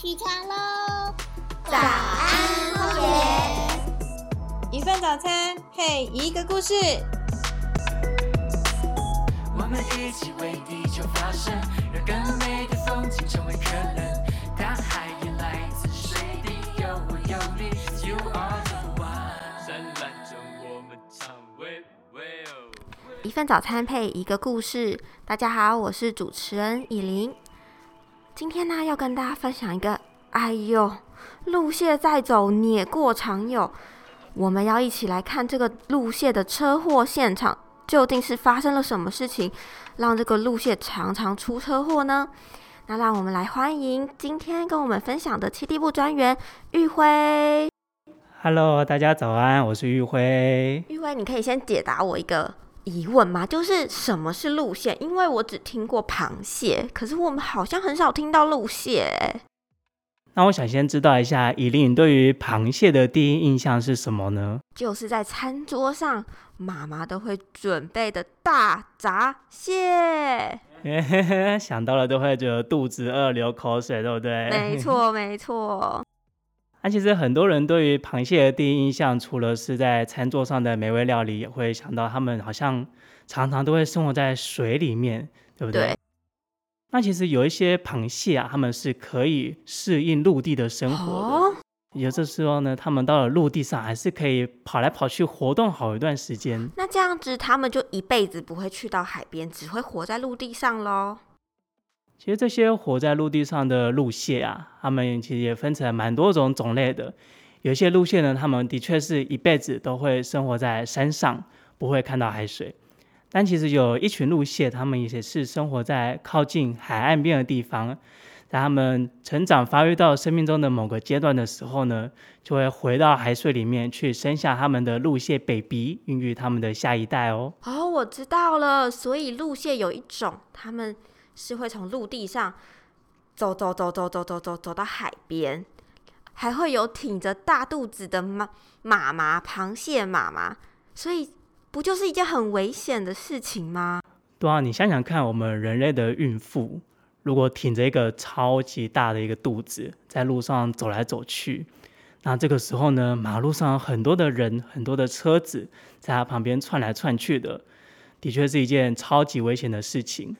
起床喽！早安，荒野。一份早餐配一个故事。我们一起为地球发声，让更美的风景成为可能。大海也来自水滴，有我有你，You are the one。灿烂中我们唱喂喂哦。一份早餐配一个故事。大家好，我是主持人以琳。今天呢，要跟大家分享一个，哎呦，路蟹在走，碾过常有。我们要一起来看这个路蟹的车祸现场，究竟是发生了什么事情，让这个路蟹常常出车祸呢？那让我们来欢迎今天跟我们分享的七地部专员玉辉。Hello，大家早安，我是玉辉。玉辉，你可以先解答我一个疑问吗？就是什么是路蟹？因为我只听过螃蟹，可是我们好像很少听到路蟹。那我想先知道一下，以琳，你对于螃蟹的第一印象是什么呢？就是在餐桌上，妈妈都会准备的大闸蟹。想到了都会觉得肚子饿、流口水，对不对？没。错，没错。那其实很多人对于螃蟹的第一印象，除了是在餐桌上的美味料理，也会想到他们好像常常都会生活在水里面，对不对？对那其实有一些螃蟹啊，它们是可以适应陆地的生活的。哦，也就是说呢，它们到了陆地上还是可以跑来跑去，活动好一段时间。那这样子，它们就一辈子不会去到海边，只会活在陆地上喽。其实这些活在陆地上的陆蟹啊，它们其实也分成蛮多种种类的。有些陆蟹呢，它们的确是一辈子都会生活在山上，不会看到海水。但其实有一群陆蟹，它们也是生活在靠近海岸边的地方。在它们成长发育到生命中的某个阶段的时候呢，就会回到海水里面去生下它们的陆蟹 baby，孕育它们的下一代哦。哦，我知道了。所以陆蟹有一种，它们是会从陆地上走走走走走走走走到海边，还会有挺着大肚子的妈妈妈螃蟹妈妈，所以不就是一件很危险的事情吗？对啊，你想想看，我们人类的孕妇如果挺着一个超级大的一个肚子，在路上走来走去，那这个时候呢，马路上很多的人、很多的车子在她旁边窜来窜去的，的确是一件超级危险的事情。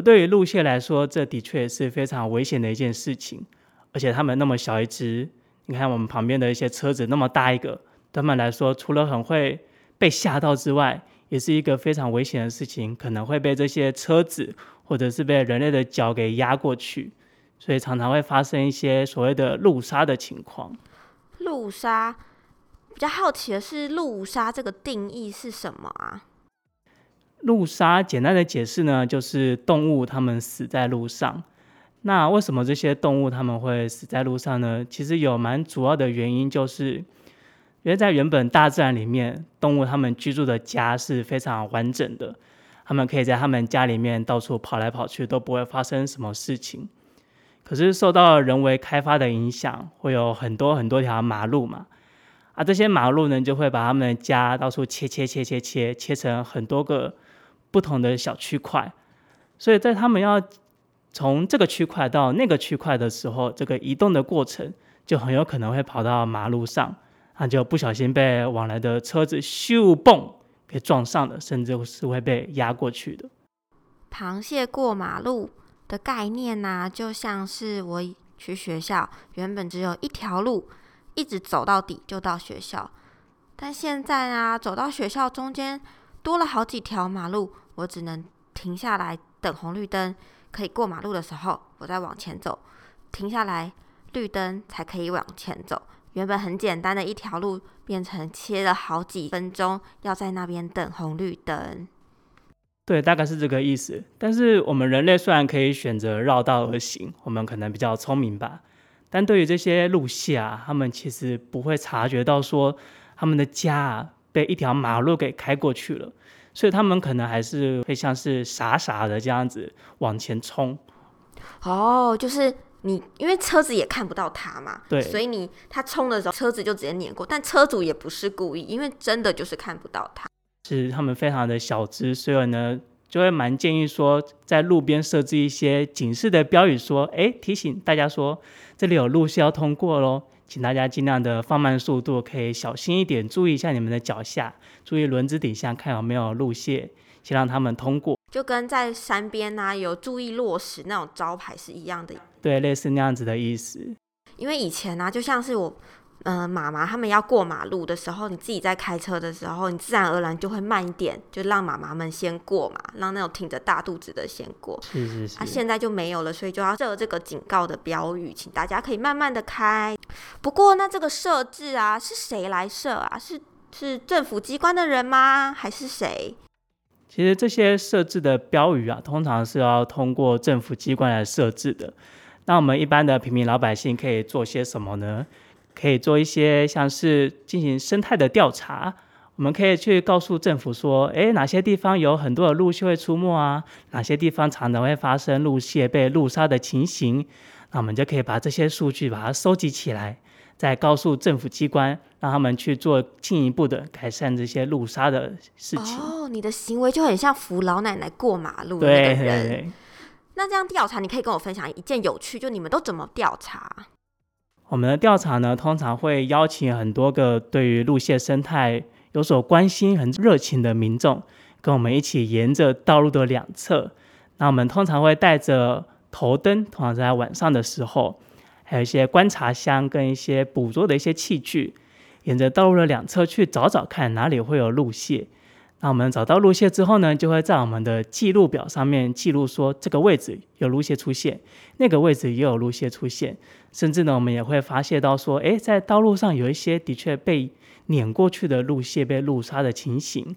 对于陆蟹来说，这的确是非常危险的一件事情。而且它们那么小一只，你看我们旁边的一些车子那么大一个，对它们来说，除了很会被吓到之外，也是一个非常危险的事情，可能会被这些车子或者是被人类的脚给压过去，所以常常会发生一些所谓的路杀的情况。路杀，比较好奇的是，路杀这个定义是什么啊？路杀简单的解释呢，就是动物它们死在路上。那为什么这些动物它们会死在路上呢？其实有蛮主要的原因，就是因为在原本大自然里面，动物它们居住的家是非常完整的，它们可以在它们家里面到处跑来跑去，都不会发生什么事情。可是受到人为开发的影响，会有很多很多条马路嘛，啊，这些马路呢就会把它们家到处切切切切切切成很多个不同的小区块，所以在他们要从这个区块到那个区块的时候，这个移动的过程就很有可能会跑到马路上，那就不小心被往来的车子咻蹦给撞上了，甚至是会被压过去的。螃蟹过马路的概念呢、就像是我去学校，原本只有一条路，一直走到底就到学校。但现在呢，走到学校中间多了好几条马路，我只能停下来等红绿灯，可以过马路的时候，我再往前走，停下来绿灯才可以往前走。原本很简单的一条路，变成切了好几分钟，要在那边等红绿灯。对，大概是这个意思。但是我们人类虽然可以选择绕道而行，我们可能比较聪明吧，但对于这些路线啊，他们其实不会察觉到说他们的家啊被一条马路给开过去了，所以他们可能还是会像是傻傻的这样子往前冲。哦，就是你，因为车子也看不到他嘛，对所以你他冲的时候，车子就直接碾过，但车主也不是故意，因为真的就是看不到他。是他们非常的小资，所以呢，就会蛮建议说，在路边设置一些警示的标语，说，哎，提醒大家说，这里有路需要通过喽，请大家尽量的放慢速度，可以小心一点，注意一下你们的脚下，注意轮子底下看有没有路线，先让他们通过。就跟在山边呐、有注意落石那种招牌是一样的。对，类似那样子的意思。因为以前呢、就像是我，嗯、妈妈他们要过马路的时候，你自己在开车的时候，你自然而然就会慢一点，就让妈妈们先过嘛，让那种挺着大肚子的先过。是是是。啊，现在就没有了，所以就要设这个警告的标语，请大家可以慢慢的开。不过，那这个设置啊，是谁来设啊？是是政府机关的人吗？还是谁？其实这些设置的标语啊，通常是要通过政府机关来设置的。那我们一般的平民老百姓可以做些什么呢？可以做一些像是进行生态的调查，我们可以去告诉政府说，诶，哪些地方有很多的鹿蟹会出没啊？哪些地方常常会发生鹿蟹被路杀的情形？那我们就可以把这些数据把它收集起来，再告诉政府机关，让他们去做进一步的改善这些路杀的事情。哦，你的行为就很像扶老奶奶过马路。对。那这样调查，你可以跟我分享一件有趣，就你们都怎么调查？我们的调查呢，通常会邀请很多个对于鹿蟹生态有所关心、很热情的民众，跟我们一起沿着道路的两侧。那我们通常会带着头灯，通常在晚上的时候，还有一些观察箱跟一些捕捉的一些器具，沿着道路的两侧去找找看哪里会有鹿蟹。那我们找到路线之后呢，就会在我们的记录表上面记录说这个位置有路线出现，那个位置也有路线出现。甚至呢，我们也会发现到说，诶，在道路上有一些的确被碾过去的路线被路杀的情形，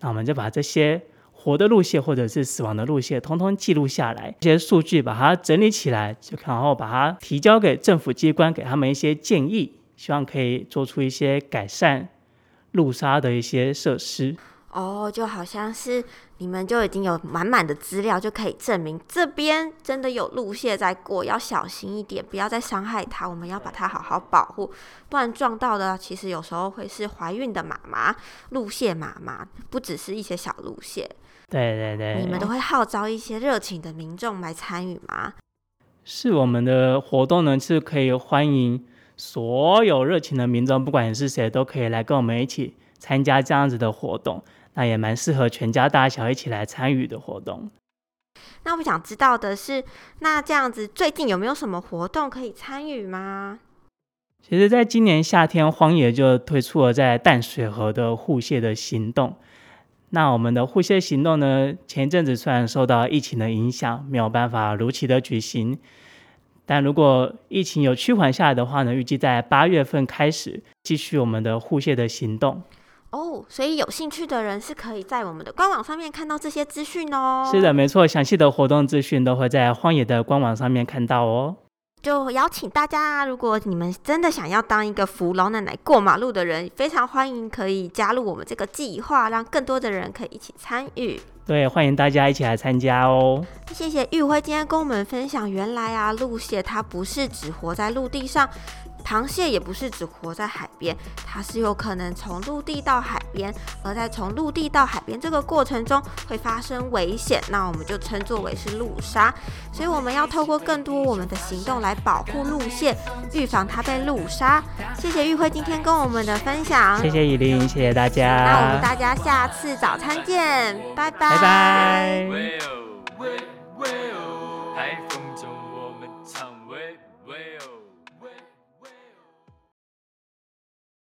那我们就把这些活的路线或者是死亡的路线，通通记录下来，这些数据把它整理起来，就然后把它提交给政府机关，给他们一些建议，希望可以做出一些改善路杀的一些设施。哦，就好像是你们就已经有满满的资料，就可以证明这边真的有路蟹在过，要小心一点，不要再伤害它。我们要把它好好保护，不然撞到的其实有时候会是怀孕的妈妈，路蟹妈妈，不只是一些小路蟹。对对对，你们都会号召一些热情的民众来参与吗？是我们的活动呢，是可以欢迎所有热情的民众，不管你是谁，都可以来跟我们一起参加这样子的活动。那也蛮适合全家大小一起来参与的活动。那我想知道的是，那这样子最近有没有什么活动可以参与吗？其实，在今年夏天，荒野就推出了在淡水河的护蟹的行动。那我们的护蟹行动呢，前一阵子虽然受到疫情的影响，没有办法如期的举行，但如果疫情有趋缓下来的话呢，预计在八月份开始继续我们的护蟹的行动。哦，所以有兴趣的人是可以在我们的官网上面看到这些资讯哦。是的，没错，详细的活动资讯都会在荒野的官网上面看到哦。就邀请大家，如果你们真的想要当一个扶老奶奶过马路的人，非常欢迎可以加入我们这个计划，让更多的人可以一起参与。对，欢迎大家一起来参加哦。谢谢玉辉今天跟我们分享，原来啊，鹿蟹它不是只活在陆地上。螃蟹也不是只活在海边，它是有可能从陆地到海边，而在从陆地到海边这个过程中会发生危险，那我们就称作为是陆杀。所以我们要透过更多我们的行动来保护路线，预防它被陆杀。谢谢玉辉今天跟我们的分享，谢谢以琳，谢谢大家。那我们大家下次早餐见，拜拜，拜拜。Well.